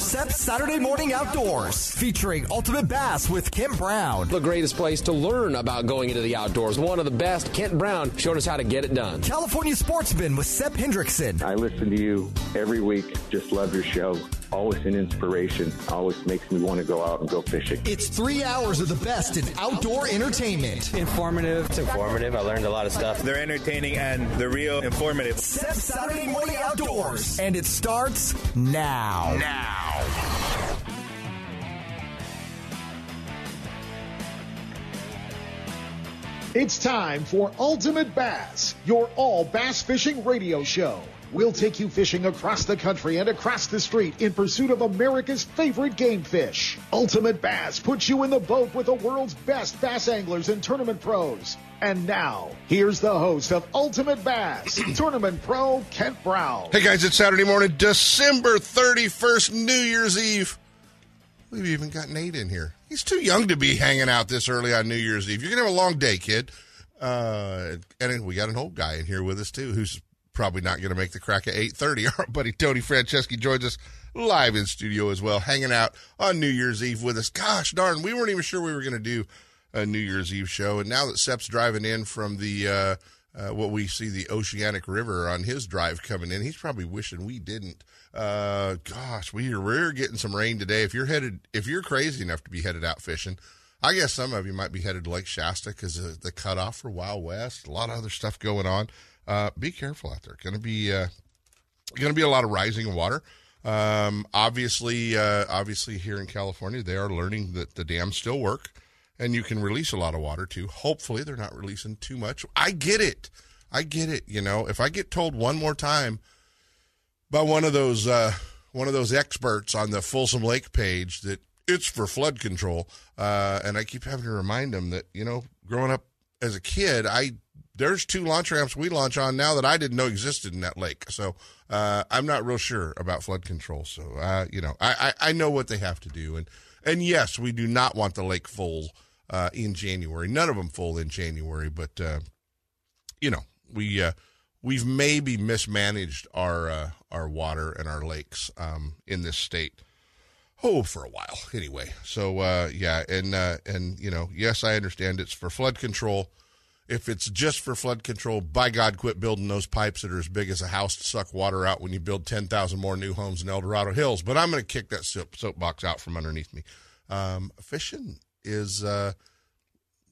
SEP Saturday Morning Outdoors, featuring Ultimate Bass with Kent Brown. The greatest place to learn about going into the outdoors. One of the best, Kent Brown, showed us how to get it done. California Sportsman with Sep Hendrickson. I listen to you every week. Just love your show always an inspiration. Always makes me want to go out and go fishing. It's three hours of the best in outdoor entertainment. Informative. It's informative. I learned a lot of stuff. They're entertaining and they're real informative. Sep Saturday Morning Outdoors. And it starts now. Now. It's time for Ultimate Bass, your all bass fishing radio show. We'll take you fishing across the country and across the street in pursuit of America's favorite game fish. Ultimate Bass puts you in the boat with the world's best bass anglers and tournament pros. And now, here's the host of Ultimate Bass, tournament pro Kent Brown. Hey guys, it's Saturday morning, December 31st, New Year's Eve. We've even got Nate in here. He's too young to be hanging out this early on New Year's Eve. You're going to have a long day, kid. Uh, and we got an old guy in here with us, too, who's probably not going to make the crack at 8.30. Our buddy Tony Franceschi joins us live in studio as well, hanging out on New Year's Eve with us. Gosh darn, we weren't even sure we were going to do a New Year's Eve show. And now that Sep's driving in from the, uh, uh, what we see the Oceanic River on his drive coming in, he's probably wishing we didn't. Uh, gosh, we are, we're getting some rain today. If you're headed, if you're crazy enough to be headed out fishing, I guess some of you might be headed to Lake Shasta because the cutoff for Wild West. A lot of other stuff going on uh, be careful out there. Going to be uh, going to be a lot of rising water. Um, obviously, uh, obviously here in California, they are learning that the dams still work, and you can release a lot of water too. Hopefully, they're not releasing too much. I get it. I get it. You know, if I get told one more time by one of those uh, one of those experts on the Folsom Lake page that it's for flood control, uh, and I keep having to remind them that you know, growing up as a kid, I there's two launch ramps we launch on now that I didn't know existed in that lake. So uh, I'm not real sure about flood control. So uh, you know, I, I, I know what they have to do, and and yes, we do not want the lake full uh, in January. None of them full in January, but uh, you know, we uh, we've maybe mismanaged our uh, our water and our lakes um, in this state. Oh, for a while anyway. So yeah, and and you know, yes, I understand it's for flood control if it's just for flood control, by God, quit building those pipes that are as big as a house to suck water out when you build 10,000 more new homes in El Dorado Hills. But I'm going to kick that soap, soapbox out from underneath me. Um, fishing is uh,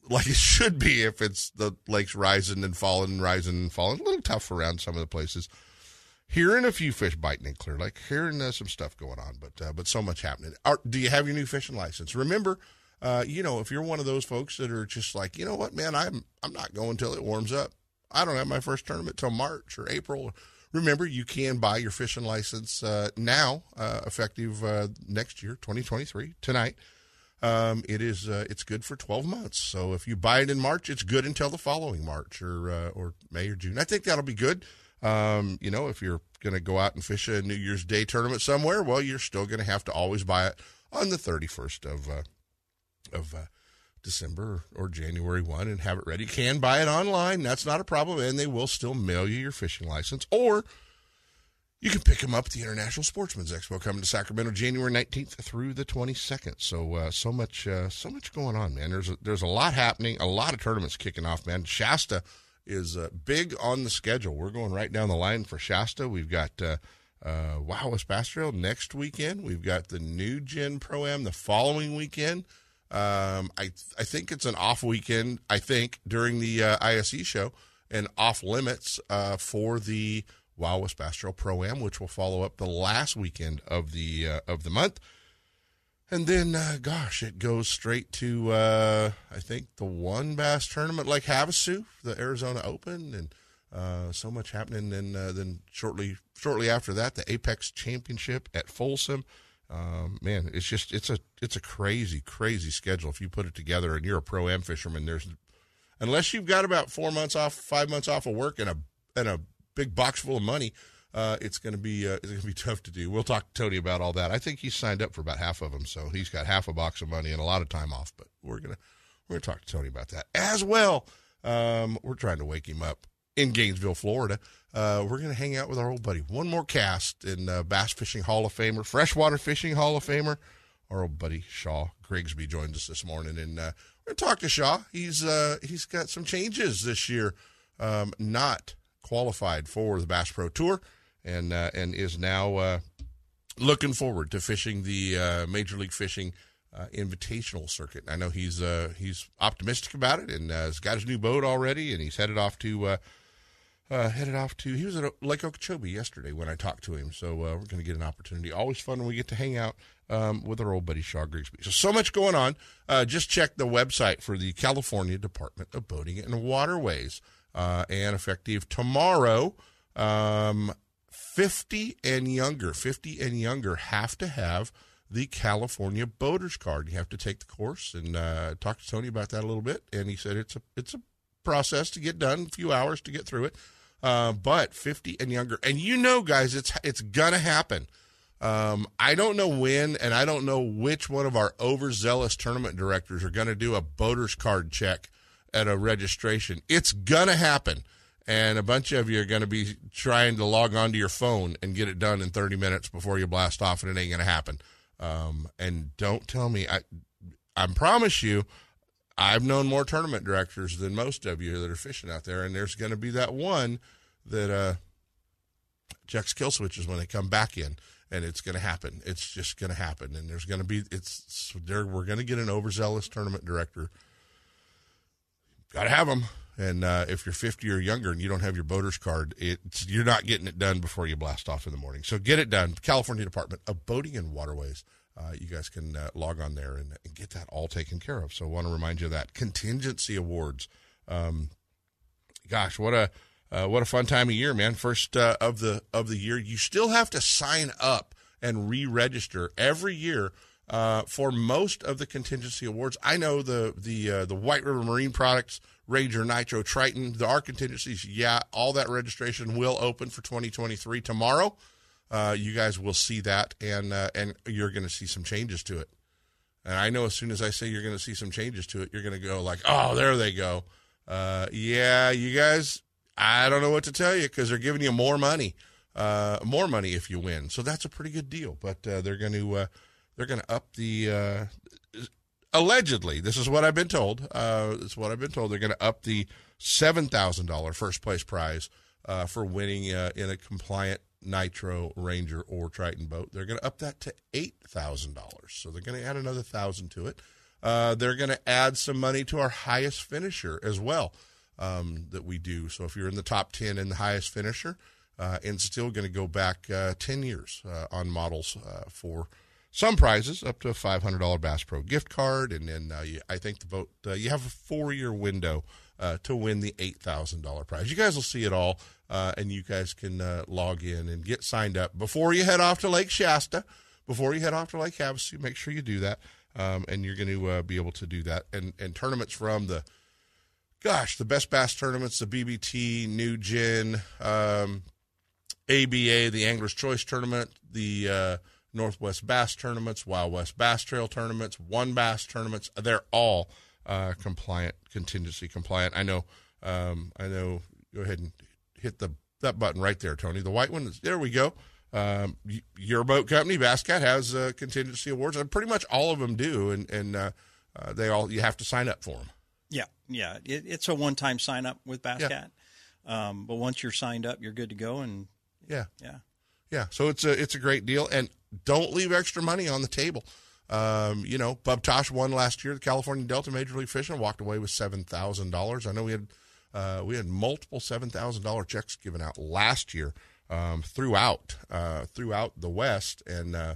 like it should be if it's the lakes rising and falling and rising and falling. A little tough around some of the places. Hearing a few fish biting in Clear Lake, hearing uh, some stuff going on, but uh, but so much happening. Are, do you have your new fishing license? Remember, uh, you know, if you're one of those folks that are just like, you know what, man, I'm I'm not going till it warms up. I don't have my first tournament till March or April. Remember, you can buy your fishing license uh, now, uh, effective uh, next year, 2023, tonight. Um, it is uh, it's good for 12 months. So if you buy it in March, it's good until the following March or uh, or May or June. I think that'll be good. Um, you know, if you're going to go out and fish a New Year's Day tournament somewhere, well, you're still going to have to always buy it on the 31st of uh, of uh, December or January 1 and have it ready. You can buy it online. That's not a problem. And they will still mail you your fishing license. Or you can pick them up at the International Sportsman's Expo coming to Sacramento January 19th through the 22nd. So, uh, so much, uh, so much going on, man. There's a, there's a lot happening, a lot of tournaments kicking off, man. Shasta is uh, big on the schedule. We're going right down the line for Shasta. We've got, uh, uh, Wild West Bass Trail next weekend. We've got the New Gen Pro Am the following weekend. Um, I I think it's an off weekend. I think during the uh, ISE show and off limits uh, for the Wild West Bass Trail Pro Am, which will follow up the last weekend of the uh, of the month. And then, uh, gosh, it goes straight to uh, I think the one bass tournament like Havasu, the Arizona Open, and uh, so much happening. And then shortly shortly after that, the Apex Championship at Folsom um, man, it's just it's a it's a crazy crazy schedule if you put it together and you're a pro am fisherman. There's unless you've got about four months off, five months off of work and a and a big box full of money, uh, it's going to be uh, it's going to be tough to do. We'll talk to Tony about all that. I think he's signed up for about half of them, so he's got half a box of money and a lot of time off. But we're gonna we're gonna talk to Tony about that as well. Um, we're trying to wake him up in Gainesville, Florida. Uh, we're to hang out with our old buddy. One more cast in uh, Bass Fishing Hall of Famer, Freshwater Fishing Hall of Famer. Our old buddy Shaw Grigsby joins us this morning, and uh, we're to talk to Shaw. He's uh, he's got some changes this year. Um, not qualified for the Bass Pro Tour, and uh, and is now uh, looking forward to fishing the uh, Major League Fishing uh, Invitational Circuit. I know he's uh, he's optimistic about it, and uh, has got his new boat already, and he's headed off to. Uh, uh, headed off to he was at Lake Okeechobee yesterday when I talked to him, so uh, we're going to get an opportunity. Always fun when we get to hang out um, with our old buddy Shaw Grigsby. So so much going on. Uh, just check the website for the California Department of Boating and Waterways, uh, and effective tomorrow. Um, 50 and younger, 50 and younger have to have the California Boaters Card. You have to take the course and uh, talk to Tony about that a little bit. And he said it's a it's a process to get done, a few hours to get through it. Uh, but 50 and younger, and you know, guys, it's it's gonna happen. Um, I don't know when, and I don't know which one of our overzealous tournament directors are going to do a boater's card check at a registration. It's gonna happen and a bunch of you are to be trying to log onto your phone and get it done in 30 minutes before you blast off, and it ain't to happen. Um, and don't tell me, I, I promise you, I've known more tournament directors than most of you that are fishing out there, and there's going to be that one that uh, checks kill switches when they come back in, and it's going to happen. It's just going to happen, and there's going to be it's there. We're going to get an overzealous tournament director. Got to have them. And uh, if you're 50 or younger and you don't have your boater's card, it's you're not getting it done before you blast off in the morning. So get it done. California Department of Boating and Waterways. Uh, you guys can uh, log on there and, and, get that all taken care of. So I want to remind you of that contingency awards. Um, gosh, what a uh, what a fun time of year, man! First uh, of the of the year, you still have to sign up and re-register every year uh, for most of the contingency awards. I know the the uh, the White River Marine Products, Ranger, Nitro, Triton, the our contingencies. Yeah, all that registration will open for 2023 tomorrow. Uh, you guys will see that, and uh, and you're going to see some changes to it. And I know as soon as I say you're going to see some changes to it, you're going to go like, "Oh, there they go." Uh, yeah, you guys. I don't know what to tell you because they're giving you more money, uh, more money if you win. So that's a pretty good deal. But they're going to they're going to up the uh, allegedly. This is what I've been told. Uh, this is what I've been told. They're going to up the seven thousand dollar first place prize uh, for winning uh, in a compliant Nitro Ranger or Triton boat. They're going to up that to eight thousand dollars. So they're going to add another thousand to it. Uh, they're going to add some money to our highest finisher as well um, that we do. So if you're in the top ten and the highest finisher, uh, and still going to go back uh, ten years on models for some prizes up to a $500 Bass Pro gift card, and then uh, you, I think the vote, uh, you have a four year window uh, to win the $8,000 prize. You guys will see it all, uh, and you guys can uh, log in and get signed up before you head off to Lake Shasta. Before you head off to Lake Havasu, make sure you do that, um, and you're going to uh, be able to do that. And and tournaments from the gosh, the best bass tournaments, the BBT, New Gen, um, ABA, the Anglers Choice Tournament, the Northwest Bass tournaments, Wild West Bass Trail tournaments, One Bass tournaments. They're all uh, compliant, contingency compliant. I know. Um, I know. Go ahead and hit the that button right there, Tony. The white one. There we go. Um, your boat company, Basscat, has uh, contingency awards, and pretty much all of them do, and and uh, uh, they all you have to sign up for them. Yeah, yeah. It, it's a one-time sign up with Basscat, yeah. um, but once you're signed up, you're good to go. And yeah, yeah, yeah. So it's a it's a great deal, and don't leave extra money on the table. Um, you know, Bub Tosh won last year the California Delta Major League Fishing, walked away with seven thousand dollars. I know we had uh, we had multiple seven thousand dollar checks given out last year um, throughout uh, throughout the West, and uh,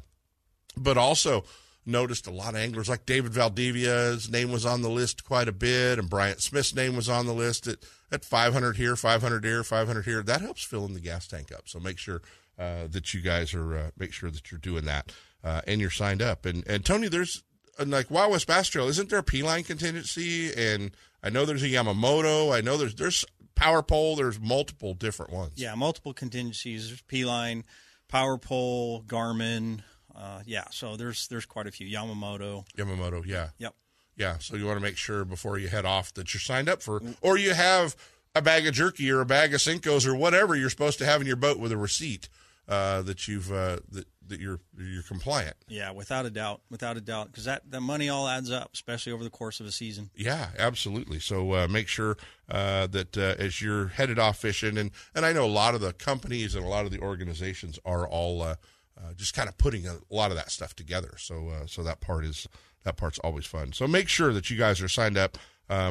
but also noticed a lot of anglers like David Valdivia's name was on the list quite a bit, and Bryant Smith's name was on the list at at 500 here, 500 here, 500 here. That helps fill in the gas tank up. So make sure uh, that you guys are uh, make sure that you're doing that uh, and you're signed up. And and Tony, there's uh, like Wild West Bass Trail, isn't there a P line contingency? And I know there's a Yamamoto. I know there's there's power pole. There's multiple different ones. Yeah, multiple contingencies. There's P line, power pole, Garmin. Uh, yeah, so there's there's quite a few Yamamoto. Yamamoto, yeah. Yep. Yeah, so you want to make sure before you head off that you're signed up for, or you have a bag of jerky or a bag of Senkos or whatever you're supposed to have in your boat with a receipt uh, that you've uh, that that you're you're compliant. Yeah, without a doubt, without a doubt, because that that money all adds up, especially over the course of a season. Yeah, absolutely. So uh, make sure uh, that uh, as you're headed off fishing, and and I know a lot of the companies and a lot of the organizations are all uh, uh, just kind of putting a lot of that stuff together. So uh, so that part is that part's always fun. So make sure that you guys are signed up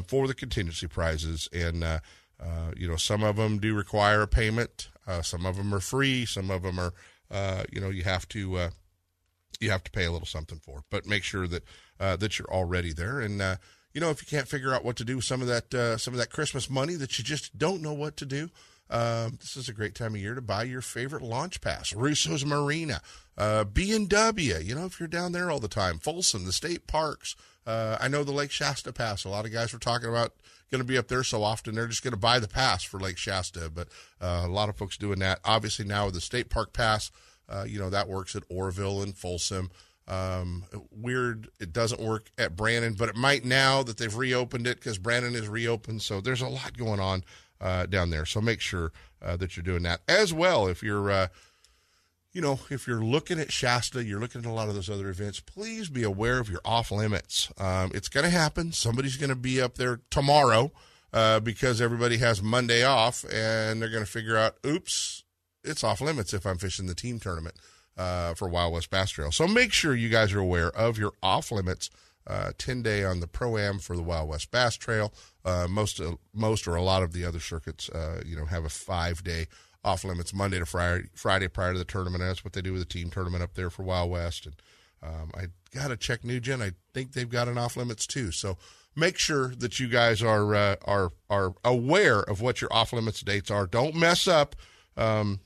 for the contingency prizes, and you know some of them do require a payment, some of them are free, some of them are uh, you know, you have to uh, you have to pay a little something for. But make sure that uh, that you're already there. And uh, you know, if you can't figure out what to do with some of that uh, some of that Christmas money that you just don't know what to do, um, this is a great time of year to buy your favorite launch pass. Russo's Marina, uh, B and W. You know, if you're down there all the time, Folsom, the state parks. Uh, I know the Lake Shasta pass. A lot of guys were talking about going to be up there so often they're just going to buy the pass for Lake Shasta. But uh, a lot of folks doing that. Obviously now with the state park pass, uh, you know that works at Oroville and Folsom. Um, weird, it doesn't work at Brandon, but it might now that they've reopened it because Brandon is reopened. So there's a lot going on uh, down there. So make sure uh, that you're doing that as well. If you're uh, you know, if you're looking at Shasta, you're looking at a lot of those other events, please be aware of your off limits. Um, it's going to happen. Somebody's going to be up there tomorrow uh, because everybody has Monday off and they're going to figure out, oops, it's off limits if I'm fishing the team tournament uh, for Wild West Bass Trail. So make sure you guys are aware of your off limits. Uh, 10 day on the pro am for the Wild West Bass Trail. Uh, most, most or a lot of the other circuits, uh, you know, have a five day off limits Monday to Friday, Friday prior to the tournament. That's what they do with the team tournament up there for Wild West. And um, I got to check New Gen. I think they've got an off limits too. So make sure that you guys are uh, are are aware of what your off limits dates are. Don't mess up um,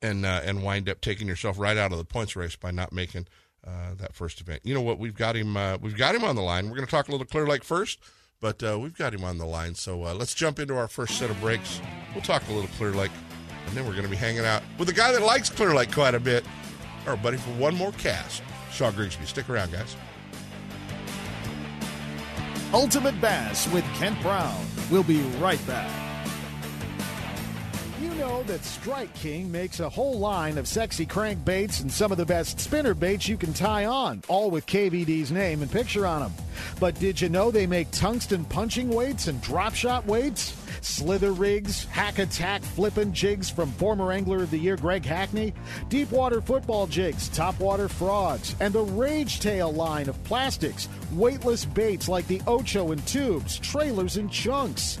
and uh, and wind up taking yourself right out of the points race by not making uh, that first event. You know what? We've got him. Uh, we've got him on the line. We're going to talk a little Clear Lake first. But uh, we've got him on the line, so uh, let's jump into our first set of breaks. We'll talk a little Clear Lake and then we're going to be hanging out with a guy that likes Clear Lake quite a bit, our buddy for one more cast, Shaw Grigsby. Stick around, guys. Ultimate Bass with Kent Brown. We'll be right back. You know that Strike King makes a whole line of sexy crankbaits and some of the best spinner baits you can tie on, all with KVD's name and picture on them. But did you know they make tungsten punching weights and drop shot weights? Slither rigs, hack attack flippin' jigs from former Angler of the Year Greg Hackney, deep water football jigs, top water frogs, and the Rage Tail line of plastics, weightless baits like the Ocho and tubes, trailers and chunks.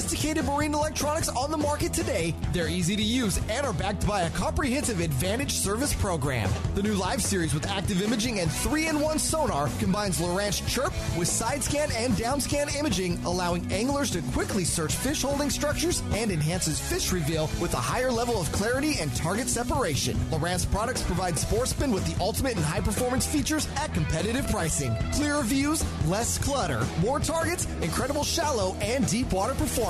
sophisticated marine electronics on the market today. They're easy to use and are backed by a comprehensive Advantage service program. The new live series with active imaging and 3-in-1 sonar combines Lowrance Chirp with side scan and down scan imaging, allowing anglers to quickly search fish holding structures and enhances fish reveal with a higher level of clarity and target separation. Lowrance products provide Sportsman with the ultimate and high performance features at competitive pricing. Clearer views, less clutter, more targets, incredible shallow and deep water performance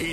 y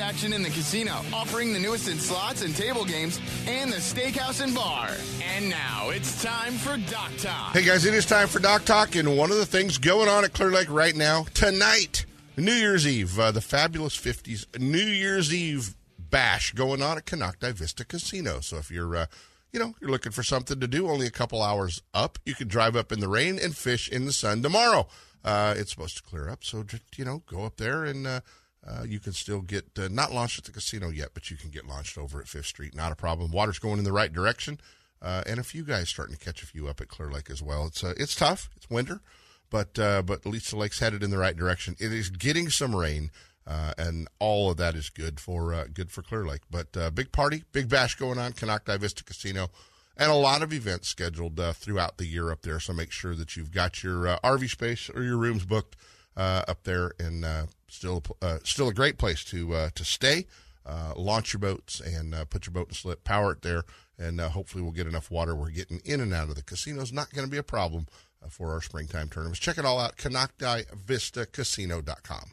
action in the casino, offering the newest in slots and table games, and the steakhouse and bar. And now it's time for Dock Talk. Hey guys, it is time for Dock Talk, and one of the things going on at Clear Lake right now tonight, New Year's Eve, uh, the fabulous '50s New Year's Eve bash going on at Konocti Vista Casino. So if you're, uh, you know, you're looking for something to do, only a couple hours up, you can drive up in the rain and fish in the sun tomorrow. Uh, it's supposed to clear up, so just you know, go up there and. Uh, uh, you can still get uh, not launched at the casino yet, but you can get launched over at Fifth Street. Not a problem. Water's going in the right direction, uh, and a few guys starting to catch a few up at Clear Lake as well. It's uh, it's tough. It's winter, but uh, but at least the lake's headed in the right direction. It is getting some rain, and all of that is good for good for Clear Lake. But big party, big bash going on, Konocti Vista Casino, and a lot of events scheduled throughout the year up there. So make sure that you've got your RV space or your rooms booked up there, and uh, still uh, still a great place to uh, to stay. Uh, launch your boats and uh, put your boat in slip, power it there, and uh, hopefully we'll get enough water. We're getting in and out of the casino's not going to be a problem uh, for our springtime tournaments. Check it all out, KonoctiVistaCasino.com.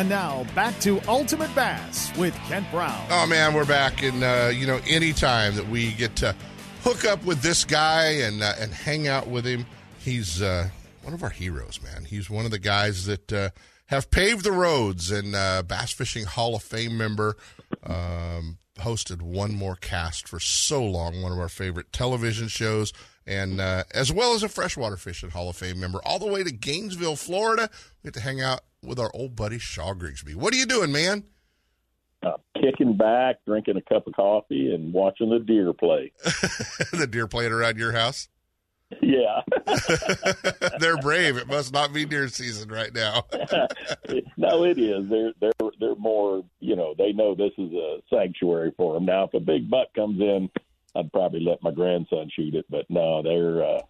And now back to Ultimate Bass with Kent Brown. Oh man, we're back, and uh, you know, anytime that we get to hook up with this guy and uh, and hang out with him, he's uh, one of our heroes, man. He's one of the guys that uh, have paved the roads, and uh, Bass Fishing Hall of Fame member. Um, hosted one more cast for so long, one of our favorite television shows, and uh, as well as a freshwater fishing Hall of Fame member, all the way to Gainesville, Florida. We get to hang out with our old buddy Shaw Grigsby. What are you doing, man? uh, kicking back, drinking a cup of coffee, and watching the deer play. the deer playing around your house? Yeah, They're brave. It must not be deer season right now. no, it is. They're they're they're more. You know, they know this is a sanctuary for them. Now, if a big buck comes in, I'd probably let my grandson shoot it. But no, they're uh,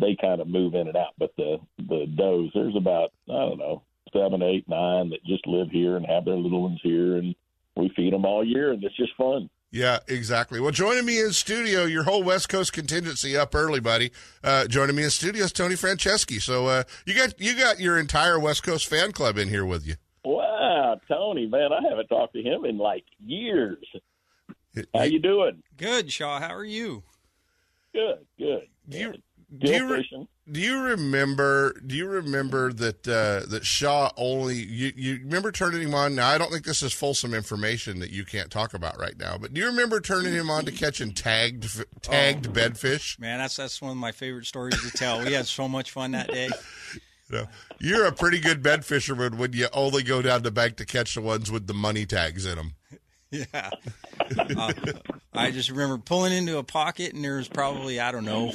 they kind of move in and out. But the the does, there's about I don't know seven, eight, nine that just live here and have their little ones here, and we feed them all year, and it's just fun. Yeah, exactly. Well, joining me in studio, your whole West Coast contingency up early, buddy. Uh, joining me in studio is Tony Franceschi. So uh, you got you got your entire West Coast fan club in here with you. Wow, Tony, man, I haven't talked to him in like years. How you doing? Good, Shaw. How are you? Good, good. Do you, Still do you re- do you remember? Do you remember that uh, that Shaw only? You, you remember turning him on? Now I don't think this is fulsome information that you can't talk about right now. But do you remember turning him on to catching tagged tagged Oh. bedfish? Man, that's that's one of my favorite stories to tell. We had so much fun that day. You know, you're a pretty good bed fisherman when you only go down the bank to catch the ones with the money tags in them. Yeah. Uh, I just remember pulling into a pocket, and there was probably, I don't know,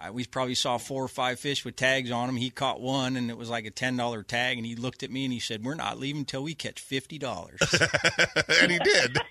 I, we probably saw four or five fish with tags on them. He caught one, and it was like a $10 tag. And he looked at me and he said, We're not leaving till we catch $50. and he did.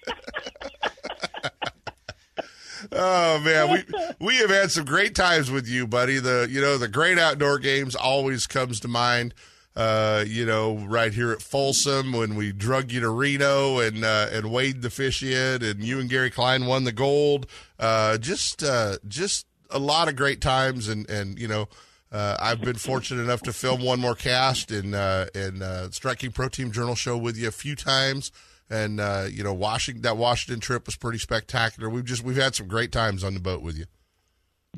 oh man, we we have had some great times with you, buddy. The you know the great outdoor games always comes to mind. Uh, you know, right here at Folsom when we drug you to Reno and uh, and weighed the fish in, and you and Gary Klein won the gold. Uh, just uh, just a lot of great times, and and you know. Uh, I've been fortunate enough to film one more cast in uh, in uh, Strike King Pro Team Journal show with you a few times, and uh, you know, Washington that Washington trip was pretty spectacular. We've just we've had some great times on the boat with you.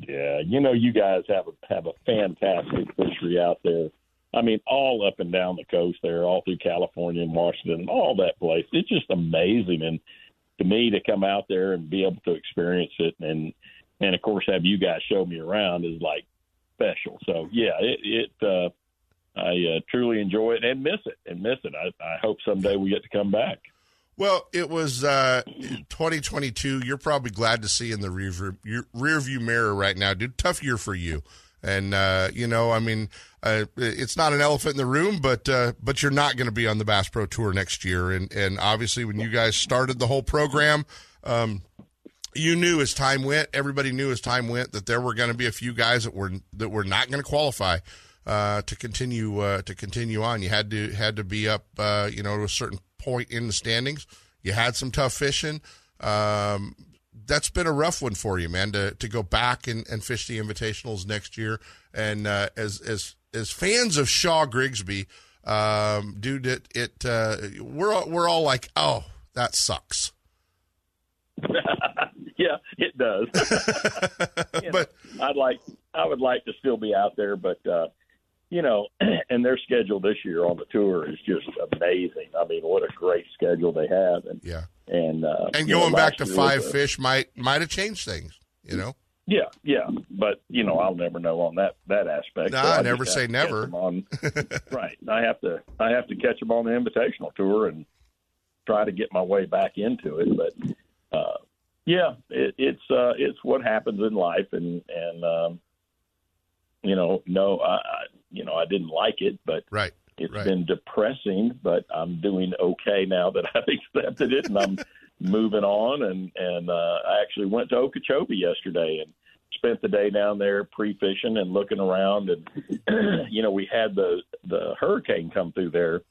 Yeah, you know, you guys have a have a fantastic fishery out there. I mean, all up and down the coast there, all through California and Washington, and all that place. It's just amazing, and to me, to come out there and be able to experience it, and and of course have you guys show me around is like special. So yeah, it, it uh, I uh, truly enjoy it and miss it and miss it. I, I hope someday we get to come back. Well, it was uh, 2022. You're probably glad to see in the rear, view mirror right now, dude. Tough year for you. And uh, you know, I mean, uh, it's not an elephant in the room, but uh, but you're not going to be on the Bass Pro Tour next year. And and obviously, when you guys started the whole program, um, you knew as time went, everybody knew as time went that there were going to be a few guys that were that were not going to qualify uh, to continue uh, to continue on. You had to had to be up, uh, you know, to a certain point in the standings. You had some tough fishing. Um, that's been a rough one for you, man. To to go back and, and fish the invitationals next year, and uh, as as as fans of Shaw Grigsby, um, dude, it it uh, we're all, we're all like, oh, that sucks. yeah, it does. but know, I'd like I would like to still be out there, but uh, you know, and their schedule this year on the tour is just amazing. I mean, what a great schedule they have, and yeah, and uh, and going know, back to five fish might might have changed things, you know. Yeah, yeah, but you know, I'll never know on that that aspect. No, so I never say never. On, right, I have to I have to catch them on the invitational tour and try to get my way back into it, but. Uh, yeah, it, it's uh, it's what happens in life, and and um, you know, no, I, I you know I didn't like it, but right. It's right. been depressing, but I'm doing okay now that I've accepted it, and I'm moving on. And and uh, I actually went to Okeechobee yesterday and spent the day down there pre-fishing and looking around. And you know, we had the the hurricane come through there,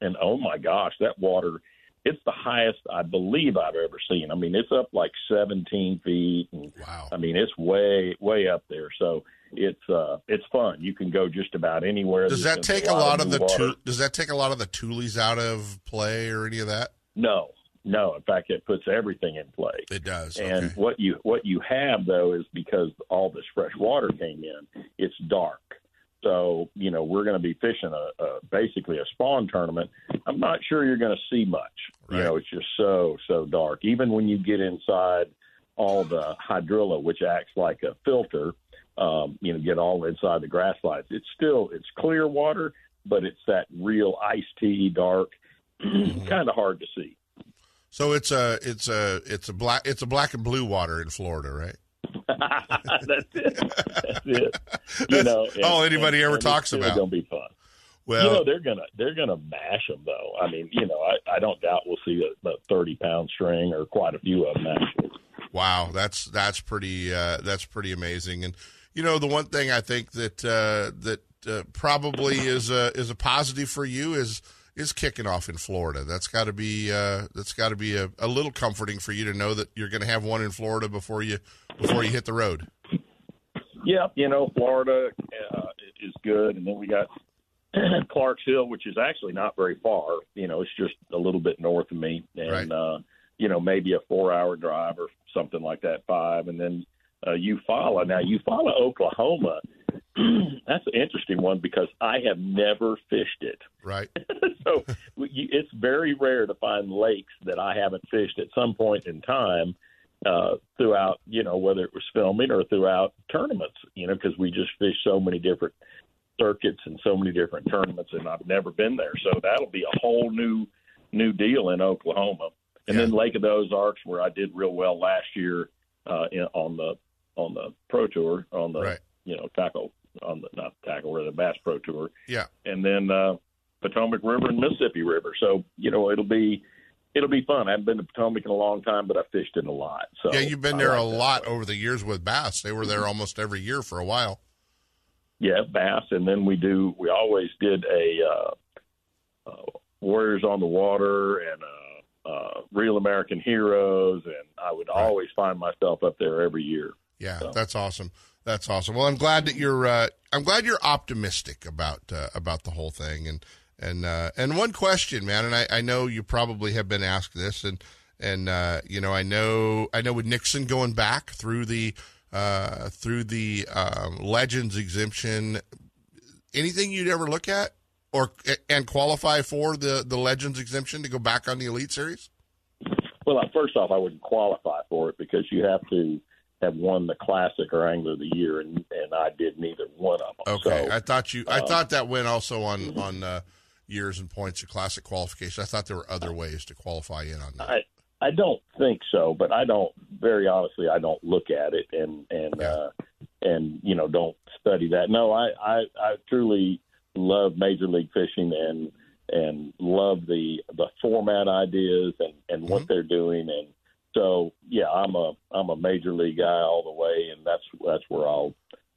and oh my gosh, that water it's the highest I believe I've ever seen. I mean, it's up like 17 feet. And, wow. I mean, it's way way up there. So it's uh it's fun. You can go just about anywhere. Does that take a lot of the tu- does that take a lot of the tules out of play or any of that? No. No, in fact it puts everything in play. It does. And okay. what you what you have though is because all this fresh water came in, it's dark. So, you know, we're going to be fishing a, a basically a spawn tournament. I'm not sure you're going to see much. Right. You know, it's just so so dark. Even when you get inside all the hydrilla, which acts like a filter, um, you know, get all inside the grass slides. It's still it's clear water, but it's that real iced tea dark, kind of hard to see. So it's a it's a it's a black it's a black and blue water in Florida, right? That's it. That's it. You know, and, all anybody and, ever and talks about. It's gonna be fun. Well, you know they're gonna they're gonna mash them though. I mean, you know, I, I don't doubt we'll see a, a thirty pound string or quite a few of them actually. Wow, that's that's pretty uh, that's pretty amazing. And you know, the one thing I think that uh, that uh, probably is a is a positive for you is is kicking off in Florida. That's got to be uh, that's got to be a, a, little comforting for you to know that you're going to have one in Florida before you before you hit the road. Yeah, you know Florida uh, is good, and then we got Clarksville, which is actually not very far. You know, it's just a little bit north of me, and right. uh, you know maybe a four-hour drive or something like that, five, and then uh, Eufaula. Now Eufaula, Oklahoma that's an interesting one because I have never fished it. Right. so it's very rare to find lakes that I haven't fished at some point in time uh, throughout, you know, whether it was filming or throughout tournaments, you know, because we just fish so many different circuits and so many different tournaments, and I've never been there. So that'll be a whole new new deal in Oklahoma. And yeah. then Lake of the Ozarks, where I did real well last year uh, in, on the on the Pro Tour on the right. You know tackle on the not tackle or the Bass Pro Tour. Yeah, and then uh, Potomac River and Mississippi River. So you know it'll be it'll be fun. I haven't been to Potomac in a long time, but I fished it a lot. So yeah, you've been there like a lot place. over the years with bass. They were there almost every year for a while. Yeah, bass, and then we do. We always did a uh, uh, Warriors on the Water and uh, uh, Real American Heroes, and I would always find myself up there every year. Yeah, that's awesome. That's awesome. Well, I'm glad that you're. Uh, I'm glad you're optimistic about uh, about the whole thing. And and uh, and one question, man, and I, I know you probably have been asked this, and and uh, you know I know I know with Nixon going back through the uh, through the um, Legends exemption, anything you'd ever look at or and qualify for the the Legends exemption to go back on the Elite Series. Well, first off, I wouldn't qualify for it because you have to have won the Classic or Angler of the Year, and and I did neither one of them. Okay, So, I thought you. I uh, thought that went also on on uh, years and points of classic qualification. I thought there were other ways to qualify in on that. I I don't think so, but I don't. Very honestly, I don't look at it and and uh, and you know don't study that. No, I I, I truly love Major League Fishing and and love the the format ideas and and what they're doing and so yeah, I'm a I'm a major league guy all the way, and that's that's where I'll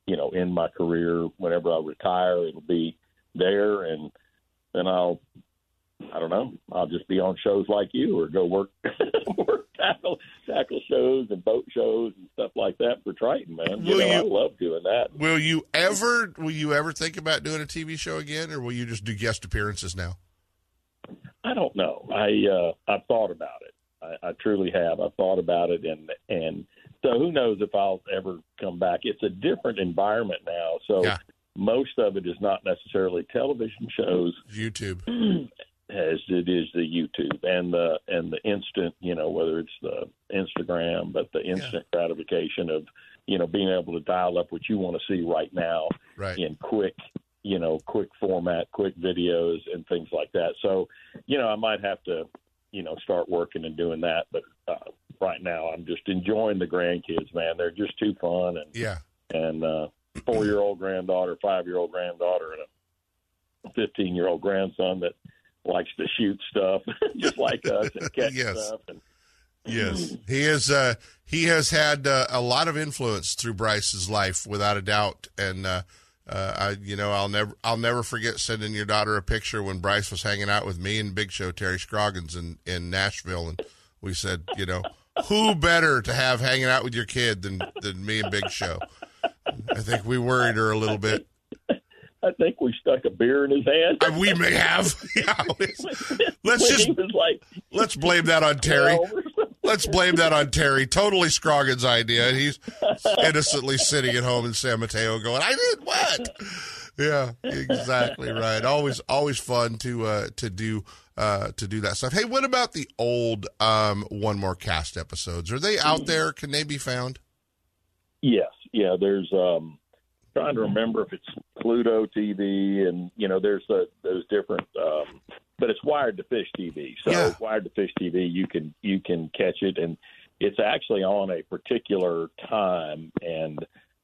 you know end my career. Whenever I retire, it'll be there, and then I'll I don't know. I'll just be on shows like you, or go work work tackle tackle shows and boat shows and stuff like that for Triton, man. You Will know, I love doing that. Will you ever? Will you ever think about doing a TV show again, or will you just do guest appearances now? I don't know. I uh, I've thought about it. I, I truly have. I've thought about it, and and so who knows if I'll ever come back. It's a different environment now, so Yeah. most of it is not necessarily television shows YouTube. as it is the YouTube and the and the instant, you know, whether it's the Instagram, but the instant gratification of you know being able to dial up what you want to see right now Right. in quick you know quick format quick videos and things like that so you know i might have to you know start working and doing that but uh, right now i'm just enjoying the grandkids man they're just too fun and Yeah. and uh four year old granddaughter five year old granddaughter and a fifteen year old grandson that likes to shoot stuff just like us and catch Yes. stuff and Yes, he is. Uh, he has had uh, a lot of influence through Bryce's life, without a doubt. And uh, uh, I, you know, I'll never, I'll never forget sending your daughter a picture when Bryce was hanging out with me and Big Show Terry Scroggins in in Nashville, and we said, you know, who better to have hanging out with your kid than than me and Big Show? I think we worried her a little bit. i think we stuck a beer in his hand Uh, we may have. Yeah, let's when just like let's blame that on Terry. 12 or something. Let's blame that on Terry. Totally Scroggins' idea. He's innocently sitting at home in San Mateo going, I did what? Yeah, exactly right. Always always fun to uh to do uh to do that stuff. Hey, what about the old um one more cast episodes? Are they out there? Can they be found? Yes, yeah. There's um trying to remember if it's Pluto TV and you know there's the, those different um but it's Wired2Fish TV. So Yeah. Wired2Fish TV you can you can catch it and it's actually on a particular time and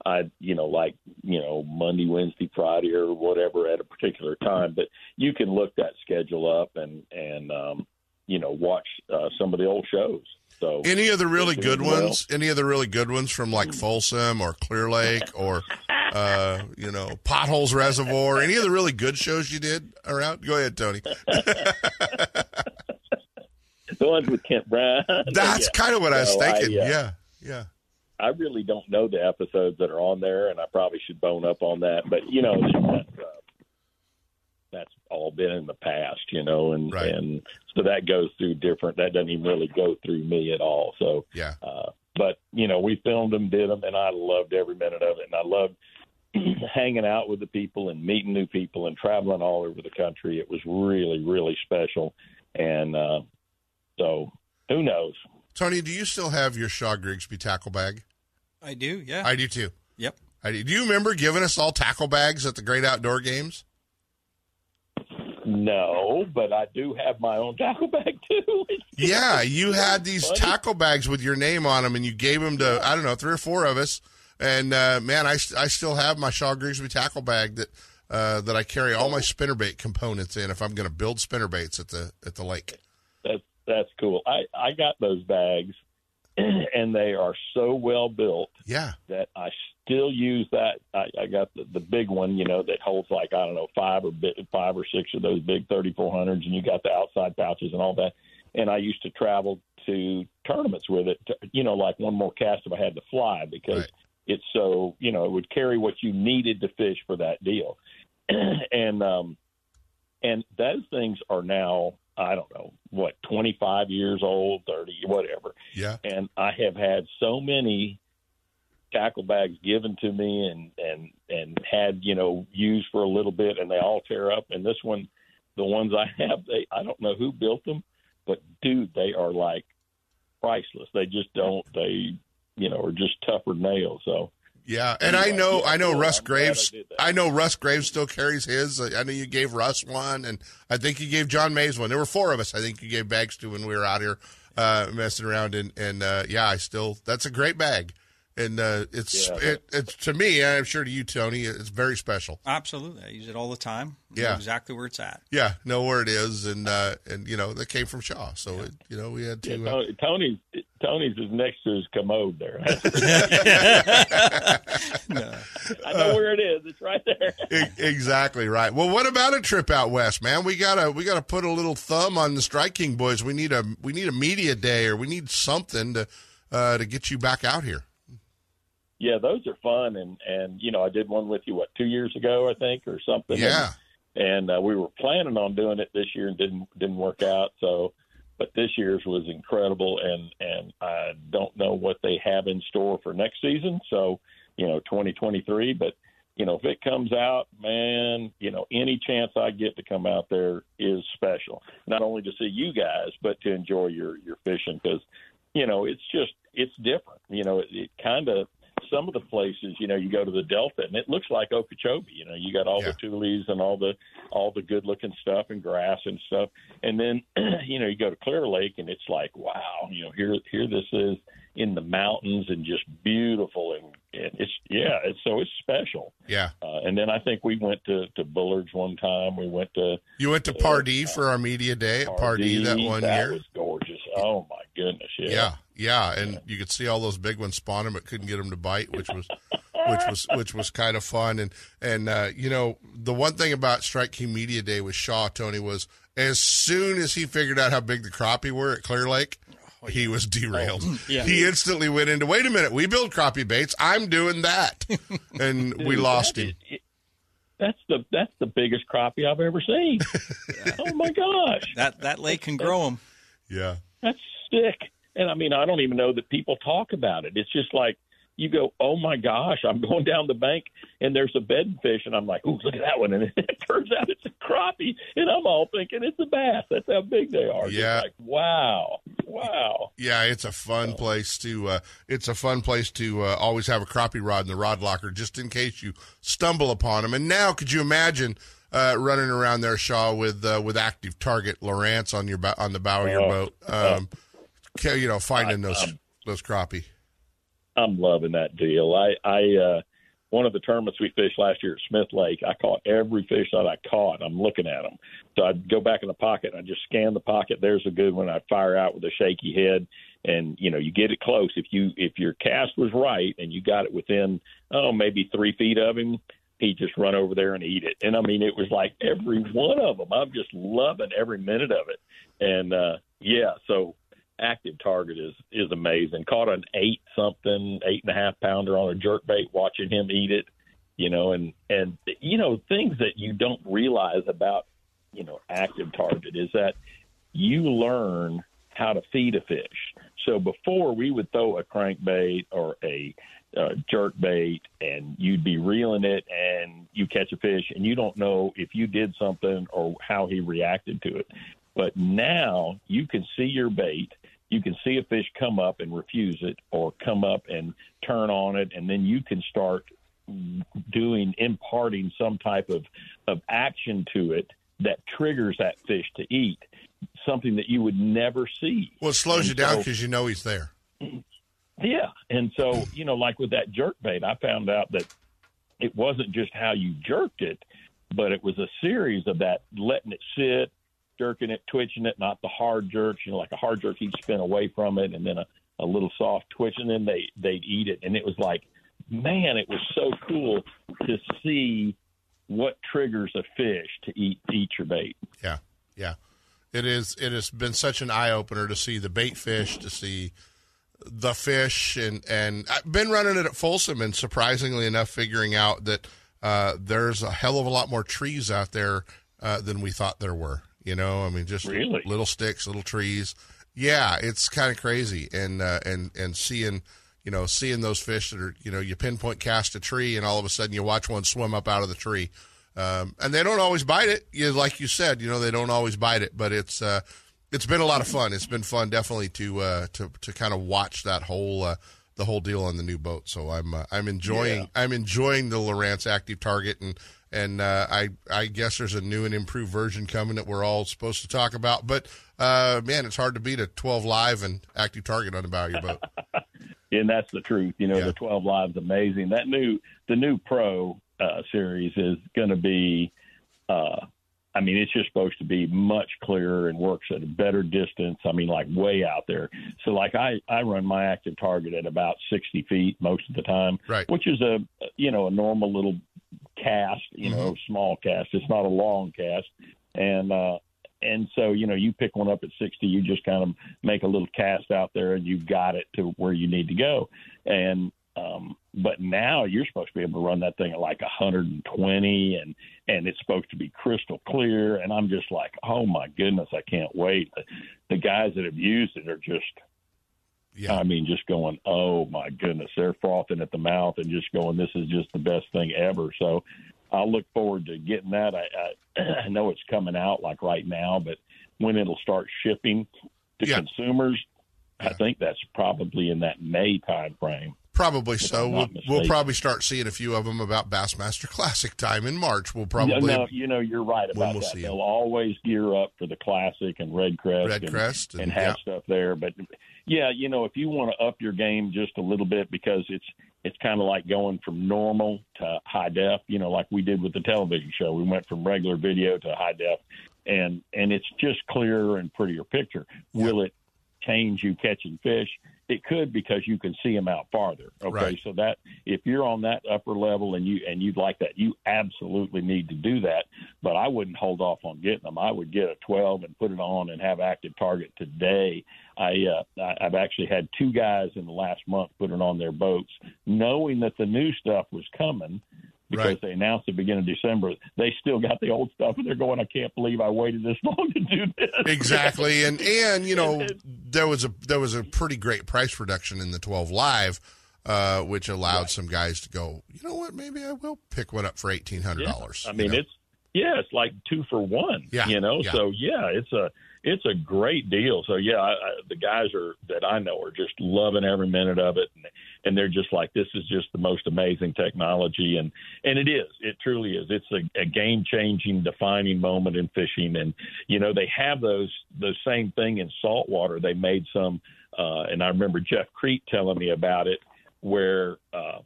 I you know like you know Monday, Wednesday, Friday or whatever at a particular time but you can look that schedule up and and um you know watch uh, some of the old shows. So Any of the really good well. ones? Any of the really good ones from like Folsom or Clear Lake or uh, you know, Potholes Reservoir? Any of the really good shows you did around? Go ahead, Tony. the ones with Kent Brown. That's Yeah. kind of what I was So thinking. uh, yeah, yeah. I really don't know the episodes that are on there, and I probably should bone up on that. But you know, uh, that's all been in the past, you know, and Right. and so that goes through different. That doesn't even really go through me at all. So Yeah. uh, but you know, we filmed them, did them, and I loved every minute of it, and I loved hanging out with the people and meeting new people and traveling all over the country. It was really, really special, and uh, so who knows? Tony, do you still have your Shaw Grigsby tackle bag? I do, yeah. I do too. Yep. I do. Do you remember giving us all tackle bags at the Great Outdoor Games? No, but I do have my own tackle bag too. Yeah, you had these Funny. tackle bags with your name on them, and you gave them to I don't know three or four of us. And uh, man, I, I still have my Shaw Grigsby tackle bag that uh, that I carry all my spinnerbait components in if I'm going to build spinnerbaits at the at the lake. That's that's that's cool. I I got those bags, and they are so well built. Yeah. That I still use that. I, I got the, the big one, you know, that holds like I don't know five or bit, five or six of those big thirty four hundreds, and you got the outside pouches and all that. And I used to travel to tournaments with it. To, you know, like one more cast if I had to fly because Right. it's so you know it would carry what you needed to fish for that deal. and um, and those things are now I don't know what twenty five years old, thirty, whatever. Yeah. And I have had so many tackle bags given to me and and and had you know used for a little bit, and they all tear up. And this one, the ones I have, they I don't know who built them, but dude, they are like priceless. They just don't they you know are just tougher nails. So. Yeah, and I know, I know. Russ I'm glad I Graves. I know Russ Graves still carries his. I know you gave Russ one, and I think you gave John Mays one. There were four of us. I think you gave bags to when we were out here uh, messing around, and and uh, yeah, I still. That's a great bag, and uh, it's Yeah. it, it's to me. I'm sure to you, Tony. It's very special. Absolutely, I use it all the time. I know Yeah. exactly where it's at. Yeah, know where it is, and uh, and you know that came from Shaw, so it, you know we had to. Yeah, uh, Tony, Tony's Tony's is next to his commode there. I know where it is. It's right there. E- exactly right. Well, what about a trip out west, man? We gotta we gotta put a little thumb on the Strike King boys. We need a we need a media day or we need something to uh, to get you back out here. Yeah, those are fun, and and you know I did one with you what two years ago I think or something. Yeah. and, and uh, we were planning on doing it this year and didn't didn't work out. So, but this year's was incredible, and and I don't know what they have in store for next season. So, you know, 2023, but. You know, if it comes out, man, you know, any chance I get to come out there is special. Not only to see you guys, but to enjoy your your fishing because you know, it's just it's different. You know, it, it kind of some of the places, you know, you go to the Delta and it looks like Okeechobee. You know, you got all Yeah. the tules and all the all the good looking stuff and grass and stuff, and then you know you go to Clear Lake and it's like, wow, you know, here here this is in the mountains and just beautiful and, and it's yeah, it's so it's special. Yeah. Uh, and then I think we went to to Bullards one time. We went to You went to Pardee for our media day at Pardee that one that year. was gorgeous. Oh my goodness, yeah. Yeah, yeah, and you could see all those big ones spawning, but couldn't get them to bite, which was, which was, which was kind of fun. And and uh, you know, the one thing about Strike King Media Day with Shaw Tony was as soon as he figured out how big the crappie were at Clear Lake. Oh, he was derailed. Oh, yeah. He instantly went into, wait a minute, we build crappie baits. I'm doing that. And we lost that him. is- that's the that's the biggest crappie I've ever seen. oh my gosh, That that lake can grow them. Yeah. that's sick. And I mean, I don't even know that people talk about it. It's just like you go, oh my gosh, I'm going down the bank and there's a bedfish, and I'm like, ooh, look at that one, and it turns out it's a crappie, and I'm all thinking it's a bass. That's how big they are. Yeah. like wow, wow. Yeah, it's a fun place to. Uh, it's a fun place to uh, always have a crappie rod in the rod locker, just in case you stumble upon them. And now, could you imagine uh, running around there, Shaw, with uh, with active target Lowrance on your on the bow of your Oh, boat? Um, you know, finding those those crappie. I'm loving that deal. I, I, uh, one of the tournaments we fished last year at Smith Lake, I caught every fish that I caught. I'm looking at them. So I'd go back in the pocket and I just scan the pocket. There's a good one. I'd fire out with a shaky head and, you know, you get it close. If you, if your cast was right and you got it within, oh, maybe three feet of him, he'd just run over there and eat it. And I mean, it was like every one of them. I'm just loving every minute of it. And, uh, yeah, so active target is is amazing. Caught an eight something, eight and a half pounder on a jerk bait, watching him eat it, you know, and and you know things that you don't realize about you know active target is that you learn how to feed a fish. So before we would throw a crankbait or a uh, jerk bait and you'd be reeling it and you catch a fish and you don't know if you did something or how he reacted to it. But now you can see your bait. You can see a fish come up and refuse it or come up and turn on it. And then you can start doing, imparting some type of, of action to it that triggers that fish to eat, something that you would never see. Well, it slows And you down so- because you know he's there. yeah. And so, you know, like with that jerk bait, I found out that it wasn't just how you jerked it, but it was a series of that letting it sit, jerking it, twitching it, not the hard jerks. You know, like a hard jerk, he'd spin away from it, and then a, a little soft twitch, and then they they'd eat it, and it was like, man, it was so cool to see what triggers a fish to eat eat your bait. Yeah, yeah. It is. It has been such an eye opener to see the bait fish, to see the fish, and and I've been running it at Folsom, and surprisingly enough, figuring out that uh, there's a hell of a lot more trees out there uh, than we thought there were. You know, I mean, just Really? little sticks, little trees. Yeah, it's kind of crazy, and uh, and and seeing. You know, seeing those fish that are, you know, you pinpoint cast a tree, and all of a sudden you watch one swim up out of the tree, um, and they don't always bite it. You, like you said, you know, they don't always bite it, but it's uh, it's been a lot of fun. It's been fun, definitely, to uh, to to kind of watch that whole uh, the whole deal on the new boat. So I'm uh, I'm enjoying Yeah. I'm enjoying the Lowrance Active Target, and and uh, I I guess there's a new and improved version coming that we're all supposed to talk about. But uh, man, it's hard to beat a 12 live and active target on the bow of your boat. and that's the truth. You know, the 12 live's amazing. That new the new Pro uh, series is going to be. Uh, I mean, it's just supposed to be much clearer and works at a better distance. I mean, like way out there. So, like I I run my active target at about 60 feet most of the time, right? Which is a you know a normal little cast, you know, small cast. It's not a long cast, and uh, and so you know you pick one up at 60 you just kind of make a little cast out there and you've got it to where you need to go and um but now you're supposed to be able to run that thing at like 120 and and it's supposed to be crystal clear and i'm just like oh my goodness i can't wait the, the guys that have used it are just yeah. I mean, just going, oh my goodness, they're frothing at the mouth and just going, this is just the best thing ever. So I'll look forward to getting that. I, I, I know it's coming out like right now, but when it'll start shipping to consumers, I think that's probably in that May time frame. Probably so. We'll, we'll probably start seeing a few of them about Bassmaster Classic time in March. We'll probably Yeah, no, you know, you're right about we'll that. see They'll 'em. always gear up for the classic and red crest, Red and, Crest and- and have yeah. stuff there. But yeah, you know, if you want to up your game just a little bit because it's it's kind of like going from normal to high def. You know, like we did with the television show, we went from regular video to high def, and and it's just clearer and prettier picture. Will it change you catching fish? It could because you can see them out farther. Okay, Right. so that if you're on that upper level and you and you'd like that, you absolutely need to do that. But I wouldn't hold off on getting them. I would get a 12 and put it on and have active target today. I, uh, I I've actually had two guys in the last month put it on their boats, knowing that the new stuff was coming. Because Right. they announced the beginning of December, they still got the old stuff, and they're going. I can't believe I waited this long to do this. exactly and and you know there was a there was a pretty great price reduction in the 12 live uh, which allowed some guys to go you know what maybe i will pick one up for $1800 I mean, it's yeah, it's like two for one. Yeah, you know. yeah. So yeah, it's a it's a great deal. So yeah, I, I, the guys are that I know are just loving every minute of it, and, and they're just like, this is just the most amazing technology, and and it is, it truly is. It's a, a game changing, defining moment in fishing, and you know they have those those same thing in saltwater. They made some, uh, and I remember Jeff Crete telling me about it, where. Um,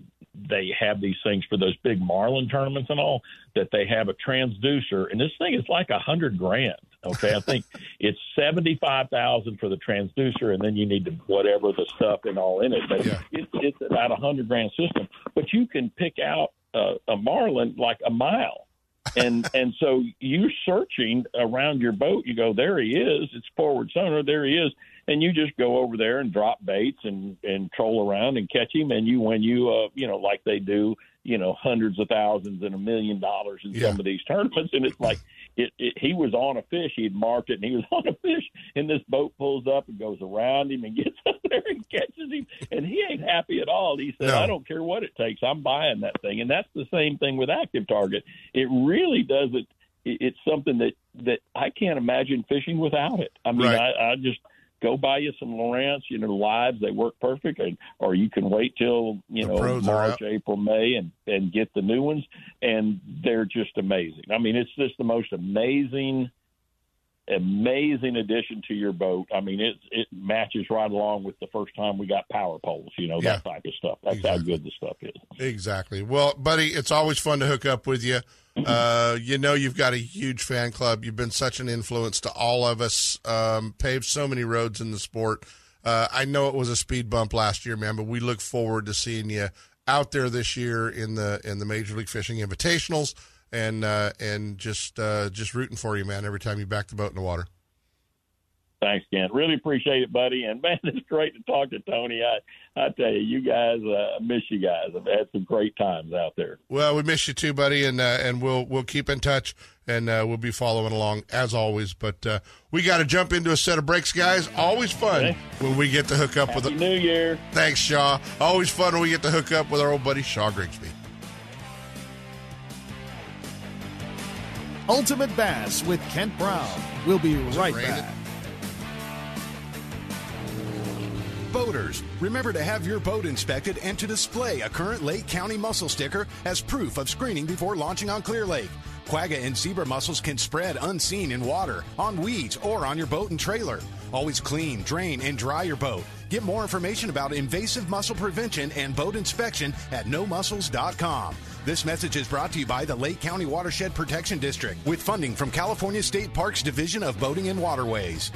they have these things for those big marlin tournaments and all that they have a transducer. And this thing is like a hundred grand okay? I think it's seventy five thousand for the transducer and then you need to whatever the stuff and all in it. But it's, it's about a hundred grand system. But you can pick out uh, a marlin like a mile. And and so you're searching around your boat. You go there he is. It's forward sonar. There he is and you just go over there and drop baits and and troll around and catch him. And you when you uh you know like they do you know hundreds of thousands and a million dollars in some of these tournaments. And it's like it, it he was on a fish. He had marked it and he was on a fish. And this boat pulls up and goes around him and gets up there and catches him. And he ain't happy at all. He said No. i don't care what it takes. I'm buying that thing. And that's the same thing with active target. It really doesn't it- it's something that that i can't imagine fishing without it. I mean Right. I, I just go buy you some Lowrance, you know, lives. They work perfect, and, or you can wait till you The know March. April, May, and and get the new ones, and they're just amazing. I mean, it's just the most amazing amazing addition to your boat. I mean, it it matches right along with the first time we got power poles. You know Yeah. that type of stuff. That's Exactly. how good the stuff is. Exactly. Well, buddy, it's always fun to hook up with you. Uh, you know, you've got a huge fan club. You've been such an influence to all of us. Um, paved so many roads in the sport. Uh, I know it was a speed bump last year, man, but we look forward to seeing you out there this year in the in the Major League Fishing Invitationals, and uh, and just uh, just rooting for you, man. Every time you back the boat in the water. Thanks, Kent. Really appreciate it, buddy. And man, it's great to talk to Tony. I I tell you, you guys, uh, I miss you guys. I've had some great times out there. Well, we miss you too, buddy, and uh, and we'll we'll keep in touch, and uh, we'll be following along as always. But uh, we got to jump into a set of breaks, guys. Always fun Okay. when we get to hook up with Happy a New Year. Thanks, Shaw. Always fun when we get to hook up with our old buddy Shaw Grigsby. Ultimate Bass with Kent Brown. We'll be right back. Boaters, remember to have your boat inspected and to display a current Lake County mussel sticker as proof of screening before launching on Clear Lake. Quagga and zebra mussels can spread unseen in water, on weeds, or on your boat and trailer. Always clean, drain, and dry your boat. Get more information about invasive mussel prevention and boat inspection at nomussels.com. This message is brought to you by the Lake County Watershed Protection District with funding from California State Parks Division of Boating and Waterways.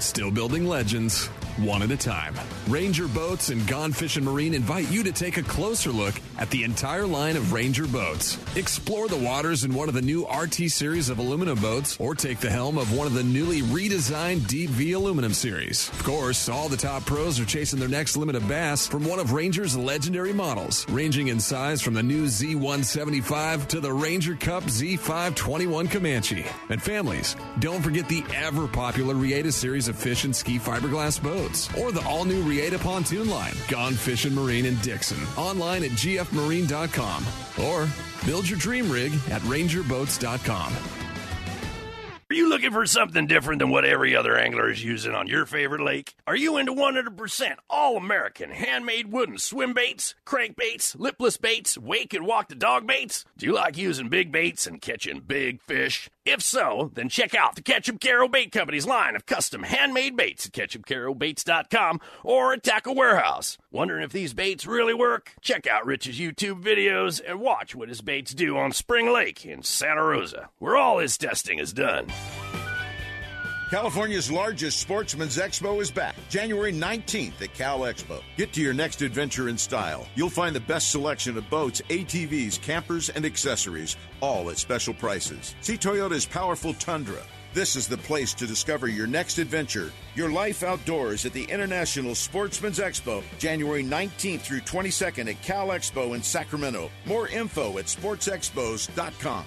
Still building legends, one at a time. Ranger Boats and Gone Fishing Marine invite you to take a closer look at the entire line of Ranger boats. Explore the waters in one of the new RT series of aluminum boats, or take the helm of one of the newly redesigned Deep V aluminum series. Of course, all the top pros are chasing their next limit of bass from one of Ranger's legendary models, ranging in size from the new Z175 to the Ranger Cup Z521 Comanche. And families, don't forget the ever popular Reata series of fish and ski fiberglass boats, or the all new Reata pontoon line, Gone Fishing Marine in Dixon. Online at gfmarine.com, or build your dream rig at rangerboats.com. Are you looking for something different than what every other angler is using on your favorite lake? Are you into 100% all American handmade wooden swim baits, crankbaits, lipless baits, wake and walk the dog baits? Do you like using big baits and catching big fish? If so, then check out the Ketchup Caro Bait Company's line of custom handmade baits at ketchupcarobaits.com or at Tackle Warehouse. Wondering if these baits really work? Check out Rich's YouTube videos and watch what his baits do on Spring Lake in Santa Rosa, where all his testing is done. California's largest sportsman's expo is back, January 19th at Cal Expo. Get to your next adventure in style. You'll find the best selection of boats, ATVs, campers, and accessories, all at special prices. See Toyota's powerful Tundra. This is the place to discover your next adventure. Your life outdoors at the International Sportsman's Expo, January 19th through 22nd at Cal Expo in Sacramento. More info at sportsexpos.com.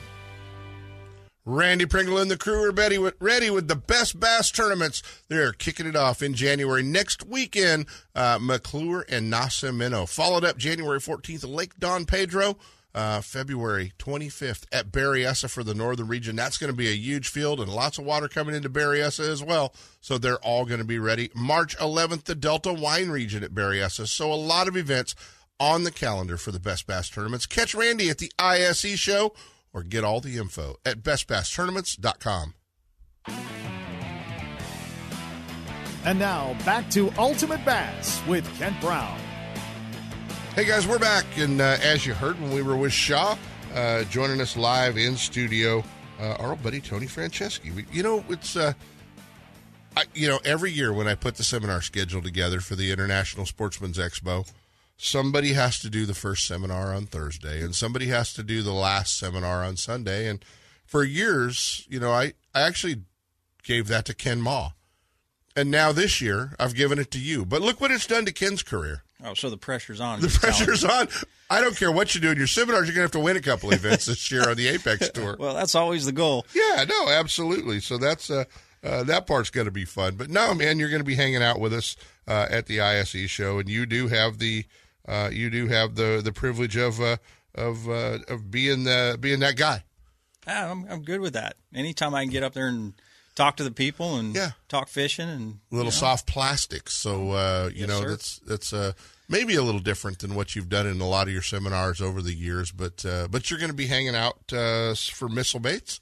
Randy Pringle and the crew are ready with, ready with the best bass tournaments. They're kicking it off in January next weekend. Uh, McClure and Nacimiento. Followed up January 14th Lake Don Pedro. Uh, February 25th at Berryessa for the northern region. That's going to be a huge field and lots of water coming into Berryessa as well. So they're all going to be ready. March 11th, the Delta Wine region at Berryessa. So a lot of events on the calendar for the best bass tournaments. Catch Randy at the ISE show or get all the info at bestbasstournaments.com. And now back to Ultimate Bass with Kent Brown. Hey guys, we're back, and uh, as you heard when we were with Shaw, uh, joining us live in studio, uh, our old buddy Tony Franceschi. We, you know, it's uh, I, you know every year when I put the seminar schedule together for the International Sportsman's Expo, somebody has to do the first seminar on Thursday, and somebody has to do the last seminar on Sunday. And for years, you know, I I actually gave that to Ken Mah, and now this year I've given it to you. But look what it's done to Ken's career. Oh, so the pressure's on. The pressure's on. I don't care what you do in your seminars. You're going to have to win a couple events this year on the Apex Tour. Well, that's always the goal. Yeah, no, absolutely. So that's uh, uh, that part's going to be fun. But no, man, you're going to be hanging out with us uh, at the ISE show, and you do have the uh, you do have the the privilege of uh, of uh, of being the being that guy. Ah, I'm I'm good with that. Anytime I can get up there and talk to the people and yeah. talk fishing and little know. soft plastics. So uh, you Yes, know sir. that's that's uh, maybe a little different than what you've done in a lot of your seminars over the years. But uh, but you're going to be hanging out uh, for missile baits.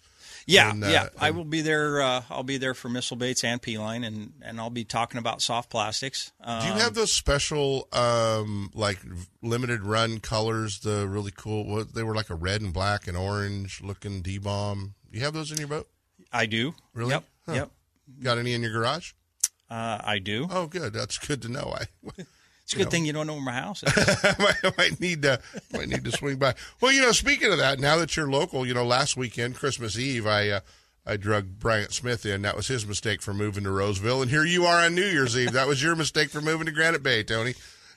Yeah, And, uh, yeah. I will be there. Uh, I'll be there for missile baits and P line, and and I'll be talking about soft plastics. Um, Do you have those special, um, like limited run colors? The really cool. What they were like a red and black and orange looking D bomb. You have those in your boat? I do. Really? Yep. Huh. Yep. Got any in your garage? Uh, I do. Oh, good. That's good to know. I. It's a good thing you don't know where my house is. I might, might need to might need to swing by. Well, you know, speaking of that, now that you're local, you know, last weekend, Christmas Eve, I uh, I drug Bryant Smith in. That was his mistake for moving to Roseville, and here you are on New Year's Eve. That was your mistake for moving to Granite Bay, Tony.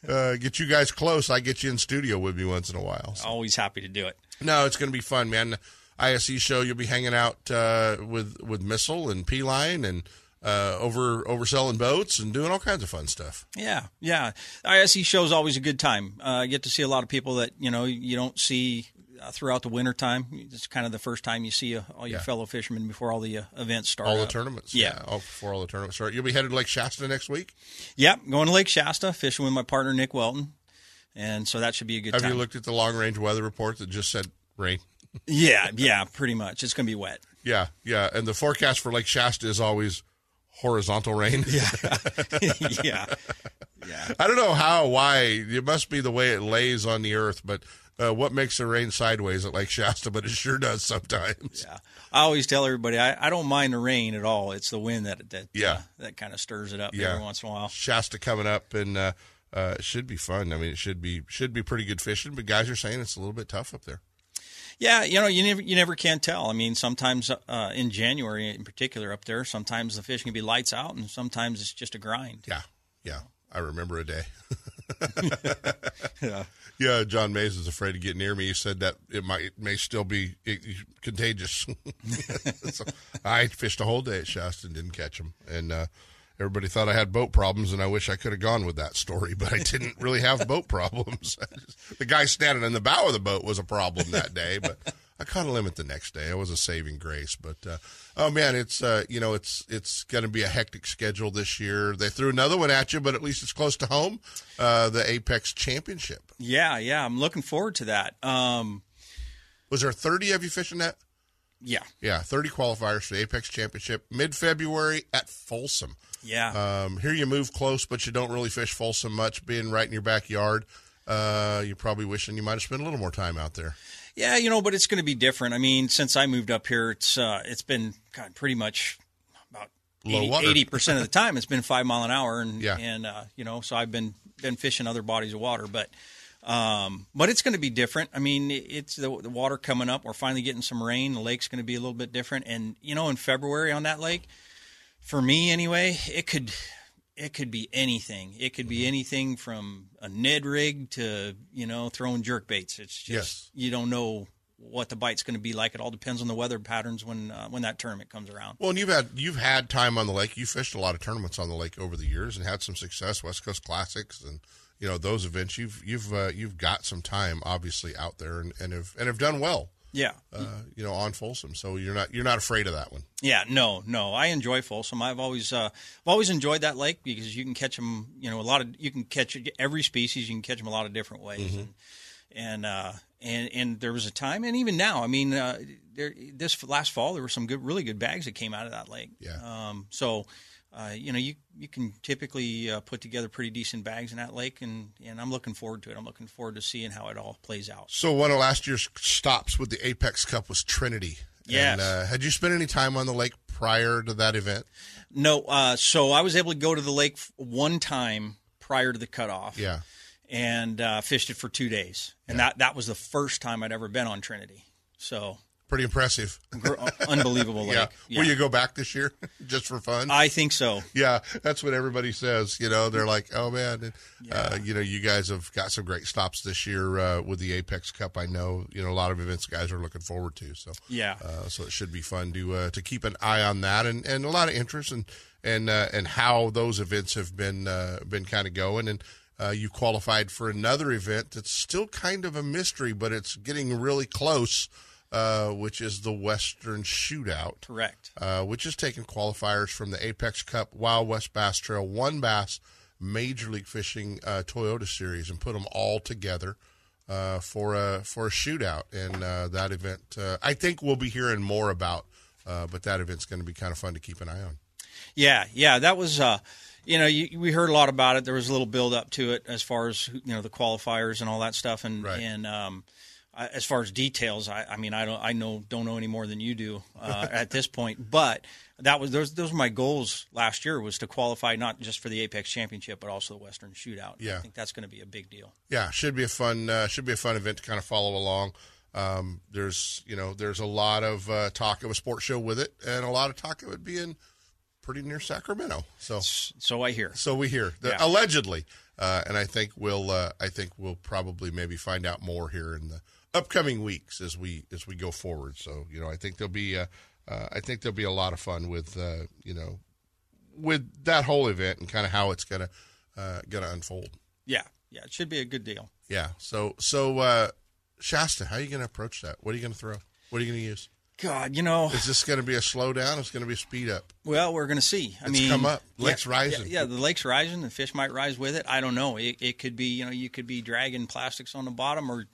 Uh, get you guys close. I get you in studio with me once in a while. So. Always happy to do it. No, it's going to be fun, man. ISE show, you'll be hanging out uh, with with Missile and P Line and uh, over overselling boats and doing all kinds of fun stuff. Yeah, yeah. ISE show is always a good time. Uh, I get to see a lot of people that you know you don't see uh, throughout the winter time. It's kind of the first time you see uh, all your Yeah. fellow fishermen before all the uh, events start. all the up. tournaments, Yeah. all before all the tournaments start. You'll be headed to Lake Shasta next week. Yep, going to Lake Shasta, fishing with my partner Nick Welton, and so that should be a good time. Have time. you looked at the long range weather report that just said rain? yeah, yeah, pretty much. It's going to be wet. Yeah, yeah, and the forecast for Lake Shasta is always horizontal rain. Yeah, yeah, yeah. I don't know how, why. It must be the way it lays on the earth, but uh, what makes it rain sideways at Lake Shasta? But it sure does sometimes. Yeah. I always tell everybody I, I don't mind the rain at all. It's the wind that that Yeah. uh, that kind of stirs it up Yeah. every once in a while. Shasta coming up, and uh, uh, it should be fun. I mean, it should be should be pretty good fishing. But guys are saying it's a little bit tough up there. Yeah, you know, you never you never can tell. I mean, sometimes uh, in January, in particular, up there, sometimes the fish can be lights out, and sometimes it's just a grind. Yeah, yeah. I remember a day. Yeah. Yeah, John Mays is afraid to get near me. He said that it might it may still be it, contagious. so I fished a whole day at Shasta and didn't catch him, and uh, everybody thought I had boat problems, and I wish I could have gone with that story, but I didn't really have boat problems. the guy standing in the bow of the boat was a problem that day, but I caught a limit the next day. It was a saving grace, but uh, oh man, it's uh, you know it's it's going to be a hectic schedule this year. They threw another one at you, but at least it's close to home. Uh, the Apex Championship. Yeah, yeah, I'm looking forward to that. Um, Was there 30 of you fishing that? Yeah. Yeah, 30 qualifiers for the Apex Championship mid February at Folsom. Yeah. Um, here you move close, but you don't really fish Folsom much, being right in your backyard. Uh, you're probably wishing you might have spent a little more time out there. Yeah, you know, but it's going to be different. I mean, since I moved up here, it's uh, it's been kind of pretty much about eighty percent of the time it's been five mile an hour, and Yeah. and uh, you know, so I've been been fishing other bodies of water, but um, but it's going to be different. I mean, it's the, the water coming up. We're finally getting some rain. The lake's going to be a little bit different, and you know, in February on that lake, for me anyway, it could it could be anything. It could Mm-hmm. be anything from a Ned rig to you know throwing jerk baits. It's just Yes. you don't know what the bite's going to be like. It all depends on the weather patterns when uh, when that tournament comes around. Well, and you've had you've had time on the lake. You fished a lot of tournaments on the lake over the years and had some success. West Coast Classics and you know those events. You've you've uh, you've got some time obviously out there and, and have and have done well. Yeah. Uh, you know on Folsom, so you're not you're not afraid of that one. Yeah, no, no. I enjoy Folsom. I've always, uh, I've always enjoyed that lake because you can catch them. You know, a lot of you can catch every species. You can catch them a lot of different ways, Mm-hmm. and and uh, and and there was a time, and even now. I mean, uh, there this last fall there were some good, really good bags that came out of that lake. Yeah. Um, so. Uh, you know, you you can typically uh, put together pretty decent bags in that lake, and, and I'm looking forward to it. I'm looking forward to seeing how it all plays out. So one of last year's stops with the Apex Cup was Trinity. Yes. And, uh, had you spent any time on the lake prior to that event? No, uh, so I was able to go to the lake one time prior to the cutoff. Yeah. and uh, fished it for two days, and that that was the first time I'd ever been on Trinity. So Pretty impressive. gr- unbelievable lake. Yeah. Will you go back this year just for fun? I think so. Yeah, that's what everybody says. You know, they're like, "Oh man, and, uh, you know, you guys have got some great stops this year uh, with the Apex Cup." I know, you know, a lot of events guys are looking forward to. So Yeah. uh, so it should be fun to uh, to keep an eye on that, and, and a lot of interest and and uh, and how those events have been uh, been kind of going, and uh, you qualified for another event that's still kind of a mystery, but it's getting really close. Uh, which is the Western Shootout Correct. uh, which is taking qualifiers from the Apex Cup, Wild West Bass Trail, One Bass, Major League Fishing uh, Toyota Series, and put them all together uh, for a for a shootout. And uh, that event, uh, I think we'll be hearing more about Uh, but that event's going to be kind of fun to keep an eye on. Yeah, yeah, that was. Uh, you know, you, we heard a lot about it. There was a little build up to it as far as you know the qualifiers and all that stuff, and Right. and um, I- as far as details, I, I mean, I don't, I know, don't know any more than you do uh, at this point. But that was those, those were my goals last year was to qualify not just for the Apex Championship, but also the Western Shootout. Yeah. I think that's going to be a big deal. Yeah, should be a fun uh, should be a fun event to kind of follow along. Um, there's you know there's a lot of uh, talk of a sports show with it, and a lot of talk of it being pretty near Sacramento. So so I hear. So we hear The- Yeah. allegedly, uh, and I think we'll uh, I think we'll probably maybe find out more here in the upcoming weeks as we as we go forward. So you know I think there'll be uh, uh, I think there'll be a lot of fun with uh, you know with that whole event and kind of how it's gonna uh, gonna unfold. Yeah, yeah, it should be a good deal. Yeah. So so uh Shasta, how are you going to approach that? What are you going to throw? What are you going to use? God, you know, Is this going to be a slowdown? It's going to be a speed up. Well, we're going to see. I It's mean, come up. yeah, Lake's rising. Yeah, yeah, the lake's rising. The fish might rise with it. I don't know. It, it could be, you know, you could be dragging plastics on the bottom or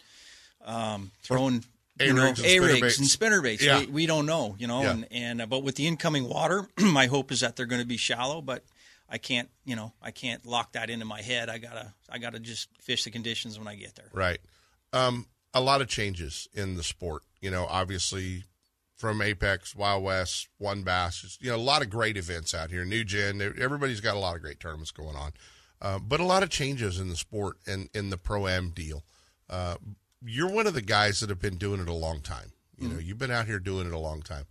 um, throwing you know, A-rigs and spinnerbaits. and spinnerbaits. Yeah. We, we don't know, you know. Yeah. And, and uh, but with the incoming water, my hope is that they're going to be shallow. But I can't, you know, I can't lock that into my head. I gotta, I gotta just fish the conditions when I get there. Right. Um, a lot of changes in the sport. You know, obviously from Apex, Wild West, One Bass, you know, a lot of great events out here. New Gen, everybody's got a lot of great tournaments going on. Uh, but a lot of changes in the sport and in the pro am deal. Uh, you're one of the guys that have been doing it a long time. You know, you've been out here doing it a long time.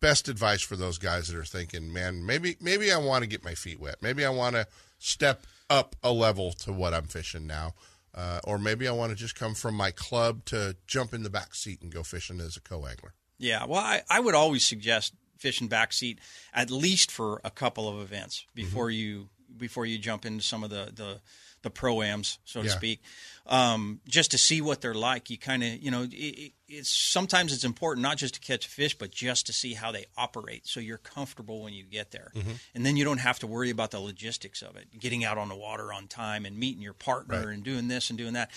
Best advice for those guys that are thinking, man, maybe maybe I want to get my feet wet. Maybe I want to step up a level to what I'm fishing now. Uh, or maybe I want to just come from my club to jump in the back seat and go fishing as a co-angler. Yeah, well, I, I would always suggest fishing backseat at least for a couple of events before you before you jump into some of the the, the proams, so to Yeah. speak, um, just to see what they're like. You kind of you know it, it- it's sometimes it's important not just to catch fish, but just to see how they operate, so you're comfortable when you get there, Mm-hmm. and then you don't have to worry about the logistics of it, getting out on the water on time and meeting your partner Right. and doing this and doing that.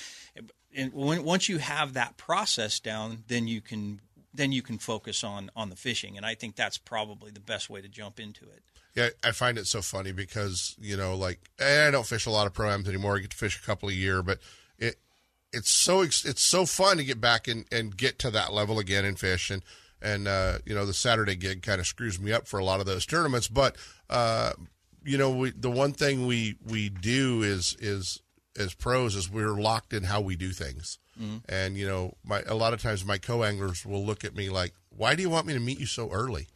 And when, once you have that process down, then you can then you can focus on on the fishing, and I think that's probably the best way to jump into it. Yeah, I find it so funny because you know, like I don't fish a lot of proams anymore. I get to fish a couple a year, but it it's so it's so fun to get back and, and get to that level again in fish and and uh, you know the Saturday gig kind of screws me up for a lot of those tournaments. But uh, you know, we, the one thing we we do is is as pros is we're locked in how we do things. Mhm. And you know, my a lot of times my co-anglers will look at me like, "Why do you want me to meet you so early?"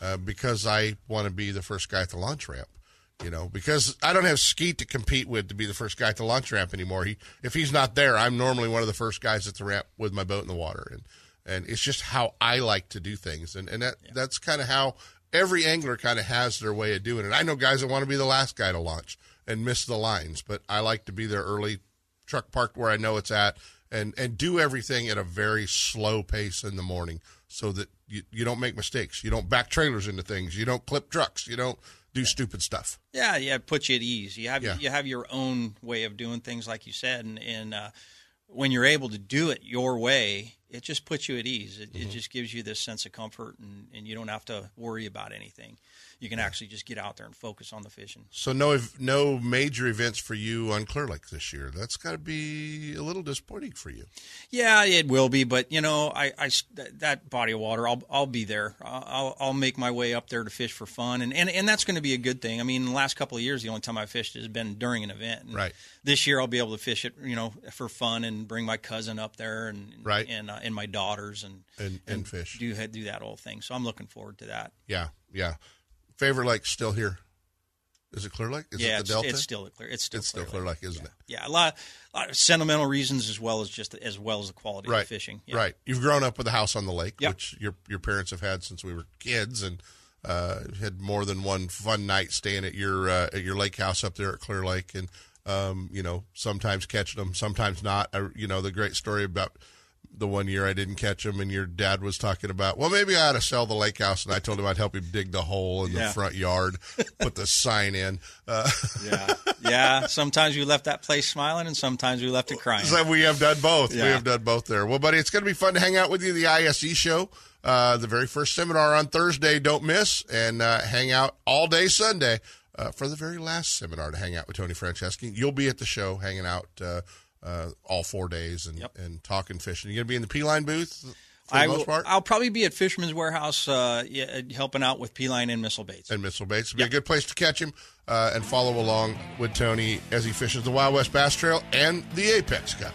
Uh, because I want to be the first guy at the launch ramp. You know, because I don't have Skeet to compete with to be the first guy at the launch ramp anymore. He, if he's not there, I'm normally one of the first guys at the ramp with my boat in the water, and and it's just how I like to do things, and and that that's kind of how every angler kind of has their way of doing it. I know guys that want to be the last guy to launch and miss the lines, but I like to be there early, truck parked where I know it's at, and and do everything at a very slow pace in the morning, so that you, you don't make mistakes. You don't back trailers into things. You don't clip trucks. You don't do stupid stuff. Yeah, yeah, it puts you at ease. You have Yeah. you have your own way of doing things, like you said, and and uh, when you're able to do it your way, it just puts you at ease. It, Mm-hmm. it just gives you this sense of comfort, and, and you don't have to worry about anything. You can actually just get out there and focus on the fishing. So no no major events for you on Clear Lake this year. That's got to be a little disappointing for you. Yeah, it will be, but you know, I, I that, that body of water, I'll I'll be there. I'll I'll make my way up there to fish for fun, and and, and that's going to be a good thing. I mean, the last couple of years, the only time I fished has been during an event. And Right. This year, I'll be able to fish it, you know, for fun and bring my cousin up there and Right. and uh, and my daughters and And- and fish. do do that whole thing. So I'm looking forward to that. Yeah, yeah. Favorite lake still here? Is it Clear Lake? Is yeah, it the Delta? it's still clear. It's still it's still Clear Clear Lake, isn't it? Yeah, a lot, a lot of sentimental reasons as well as just as well as the quality Right. of the fishing. Yeah. Right. You've grown up with a house on the lake, Yep. which your your parents have had since we were kids, and uh, had more than one fun night staying at your uh, at your lake house up there at Clear Lake, and um, you know sometimes catching them, sometimes not. I, you know the great story about the one year I didn't catch him, and your dad was talking about, well, maybe I ought to sell the lake house, and I told him I'd help him dig the hole in the front yard, put the sign in. Uh, yeah, yeah. Sometimes we left that place smiling, and sometimes we left it crying. So we have done both. We have done both there. Well, buddy, it's going to be fun to hang out with you at the ISE show. uh, the very first seminar on Thursday. Don't miss and uh, hang out all day Sunday uh, for the very last seminar to hang out with Tony Franceschi. You'll be at the show hanging out uh, all four days and, and talking fishing. You going to be in the P line booth? For the I most will, part? I'll probably be at Fisherman's Warehouse uh, yeah, helping out with P line and missile baits. and Missile Baits. It'll be a good place to catch him uh, and follow along with Tony as he fishes the Wild West Bass Trail and the Apex Cup.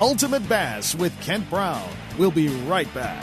Ultimate Bass with Kent Brown. We'll be right back.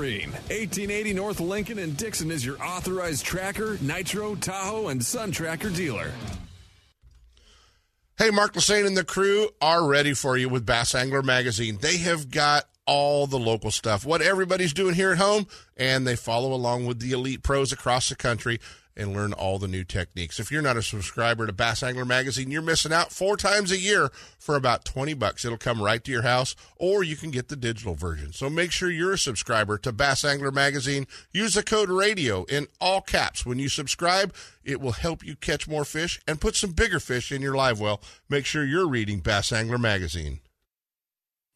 1880 North Lincoln and Dixon is your authorized tracker, nitro, Tahoe, and Sun Tracker dealer. Hey, Mark Lassagne and the crew are ready for you with Bass Angler Magazine. They have got all the local stuff, what everybody's doing here at home, and they follow along with the elite pros across the country and learn all the new techniques. If you're not a subscriber to Bass Angler Magazine, you're missing out four times a year for about 20 bucks. It'll come right to your house, or you can get the digital version. So make sure you're a subscriber to Bass Angler Magazine. Use the code RADIO in all caps when you subscribe. It will help you catch more fish and put some bigger fish in your live well. Make sure you're reading Bass Angler Magazine.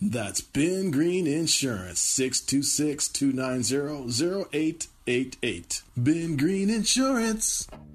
That's Ben Green Insurance, 626 290 0888. Ben Green Insurance.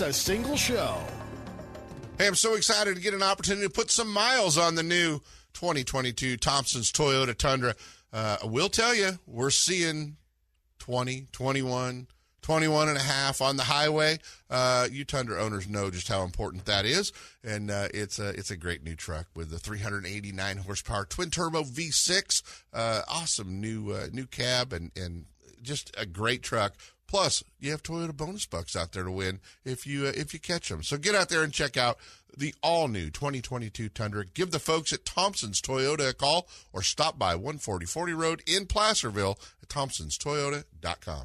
a single show. Hey, I'm so excited to get an opportunity to put some miles on the new 2022 Thompson's Toyota Tundra. Uh, I will tell you, we're seeing 20, 21, 21 and a half on the highway. Uh, you Tundra owners know just how important that is, and uh, it's a it's a great new truck with the 389 horsepower twin turbo V6. Uh, awesome new uh, new cab and and just a great truck. Plus, you have Toyota bonus bucks out there to win if you uh, if you catch them. So get out there and check out the all new 2022 Tundra. Give the folks at Thompson's Toyota a call or stop by 14040 Road in Placerville at thompsonstoyota.com.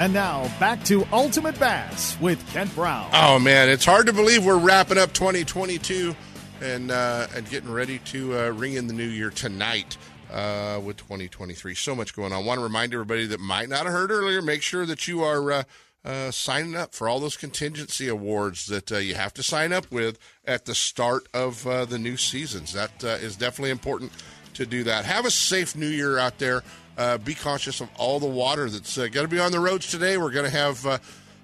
And now back to Ultimate Bass with Kent Brown. Oh man, it's hard to believe we're wrapping up 2022 and uh, and getting ready to uh, ring in the new year tonight uh, with 2023. So much going on. want to remind everybody that might not have heard earlier. Make sure that you are uh, uh, signing up for all those contingency awards that uh, you have to sign up with at the start of uh, the new seasons. That uh, is definitely important to do that. Have a safe new year out there. Uh, be conscious of all the water that's uh, going to be on the roads today. We're going to have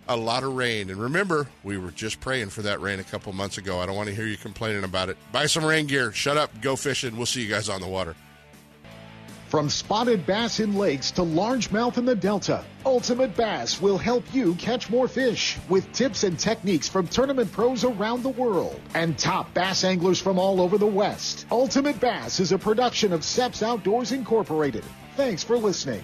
a lot of rain. And remember, we were just praying for that rain a couple months ago. I don't want to hear you complaining about it. Buy some rain gear. Shut up. Go fishing. We'll see you guys on the water. From spotted bass in lakes to largemouth in the Delta, Ultimate Bass will help you catch more fish with tips and techniques from tournament pros around the world and top bass anglers from all over the West. Ultimate Bass is a production of Seps Outdoors Incorporated. Thanks for listening.